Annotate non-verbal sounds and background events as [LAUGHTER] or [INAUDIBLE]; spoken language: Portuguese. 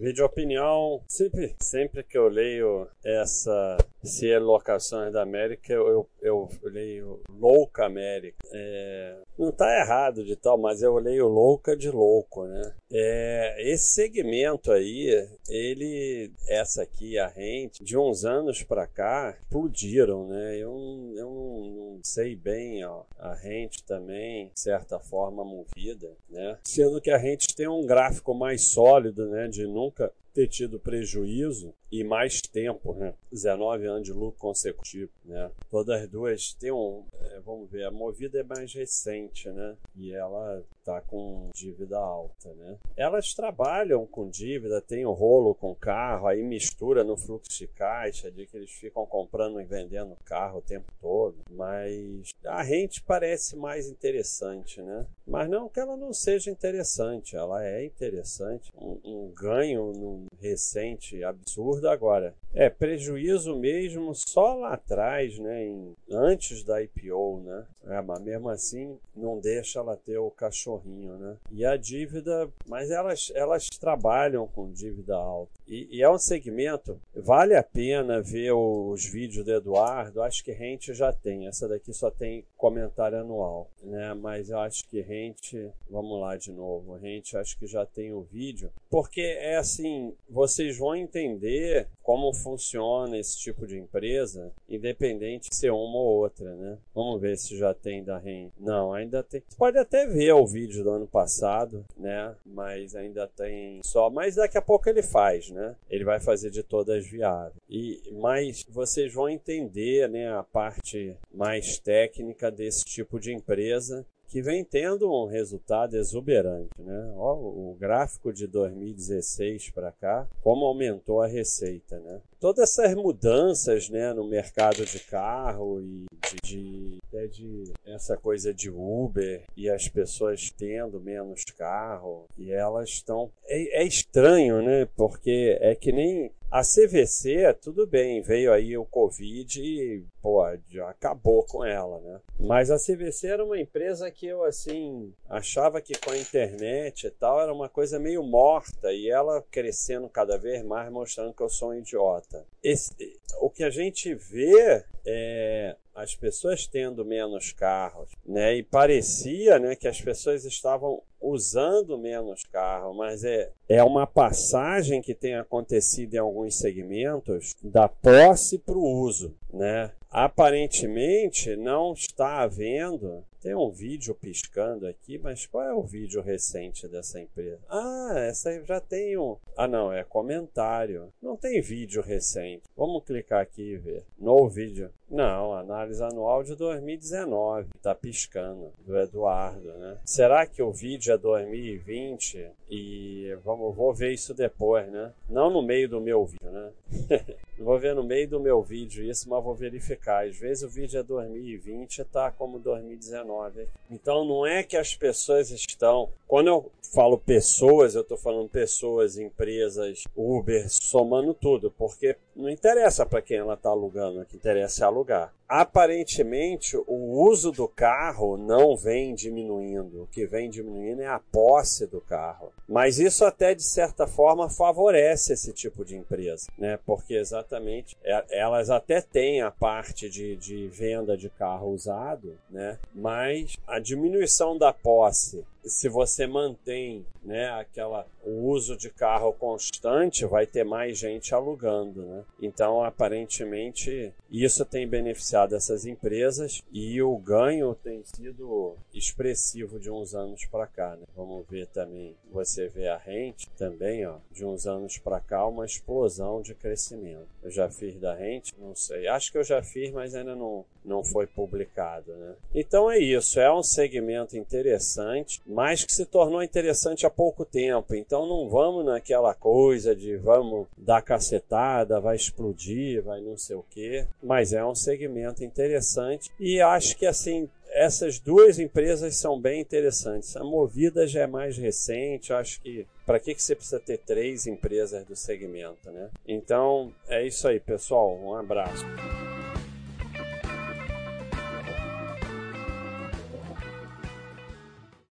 Vídeo opinião, sempre, sempre que eu leio essa se é locações da América, eu, eu, eu leio Louca América. É, não está errado de tal, mas eu leio Louca de Louco, né? É, esse segmento aí, ele, essa aqui, a rente, de uns anos para cá, explodiram, né? Eu, eu não, não sei bem, ó, a rente também, de certa forma, movida, né? Sendo que a rente tem um gráfico mais sólido, né? De nunca ter tido prejuízo e mais tempo, né? 19 anos de lucro consecutivo, né? Todas as duas têm um, é, vamos ver, a Movida é mais recente, né? E ela tá com dívida alta, né? Elas trabalham com dívida, tem o um rolo com carro, aí mistura no fluxo de caixa, de que eles ficam comprando e vendendo carro o tempo todo, mas a rente parece mais interessante, né? Mas não que ela não seja interessante, ela é interessante, um, um ganho recente absurdo agora. É prejuízo mesmo só lá atrás, né? Em, antes da IPO, né? É, mas mesmo assim não deixa ela ter o cachorrinho, né? E a dívida, mas elas, elas trabalham com dívida alta. E, e é um segmento, vale a pena ver os vídeos do Eduardo. Acho que Rente já tem. Essa daqui só tem comentário anual, né? Mas eu acho que Rente, vamos lá de novo. Rente, acho que já tem o vídeo. Porque é assim, vocês vão entender como funciona esse tipo de empresa, independente de ser uma ou outra, né? Vamos ver se já tem da REN. Não, ainda tem. Você pode até ver o vídeo do ano passado, né? Mas ainda tem só. Mas daqui a pouco ele faz, né? Ele vai fazer de todas viáveis. E mas vocês vão entender, né, a parte mais técnica desse tipo de empresa que vem tendo um resultado exuberante, né? Ó, o gráfico de 2016 para cá, como aumentou a receita, né? Todas essas mudanças, né, no mercado de carro e de, de, até de essa coisa de Uber e as pessoas tendo menos carro e elas estão é, é estranho, né? Porque é que nem a CVC, tudo bem, veio aí o Covid e, pô, acabou com ela, né? Mas a CVC era uma empresa que eu, assim, achava que com a internet e tal era uma coisa meio morta e ela crescendo cada vez mais, mostrando que eu sou um idiota. Esse, o que a gente vê é as pessoas tendo menos carros, né? E parecia, né, que as pessoas estavam usando menos carro, mas é, é uma passagem que tem acontecido em alguns segmentos da posse para o uso, né? Aparentemente não está havendo tem um vídeo piscando aqui, mas qual é o vídeo recente dessa empresa? Ah, essa já tem um. Ah, não, é comentário. Não tem vídeo recente. Vamos clicar aqui e ver. No vídeo. Não, análise anual de 2019. Tá piscando. Do Eduardo, né? Será que o vídeo é 2020? E vamos, vou ver isso depois, né? Não no meio do meu vídeo, né? [LAUGHS] vou ver no meio do meu vídeo isso, mas vou verificar. Às vezes o vídeo é 2020 e tá como 2019. Então não é que as pessoas estão. Quando eu falo pessoas, eu estou falando pessoas, empresas, Uber, somando tudo, porque não interessa para quem ela está alugando, o que interessa é alugar. Aparentemente, o uso do carro não vem diminuindo. O que vem diminuindo é a posse do carro. Mas isso até de certa forma favorece esse tipo de empresa, né? Porque exatamente é, elas até têm a parte de, de venda de carro usado, né? Mas a diminuição da posse se você mantém né, aquela, o uso de carro constante, vai ter mais gente alugando. Né? Então, aparentemente, isso tem beneficiado essas empresas e o ganho tem sido expressivo de uns anos para cá. Né? Vamos ver também, você vê a rente também, ó, de uns anos para cá, uma explosão de crescimento. Eu já fiz da rente, não sei. Acho que eu já fiz, mas ainda não, não foi publicado. Né? Então é isso, é um segmento interessante mas que se tornou interessante há pouco tempo. Então não vamos naquela coisa de vamos dar cacetada, vai explodir, vai não sei o quê. Mas é um segmento interessante e acho que assim essas duas empresas são bem interessantes. A Movida já é mais recente, acho que para que, que você precisa ter três empresas do segmento, né? Então é isso aí, pessoal. Um abraço.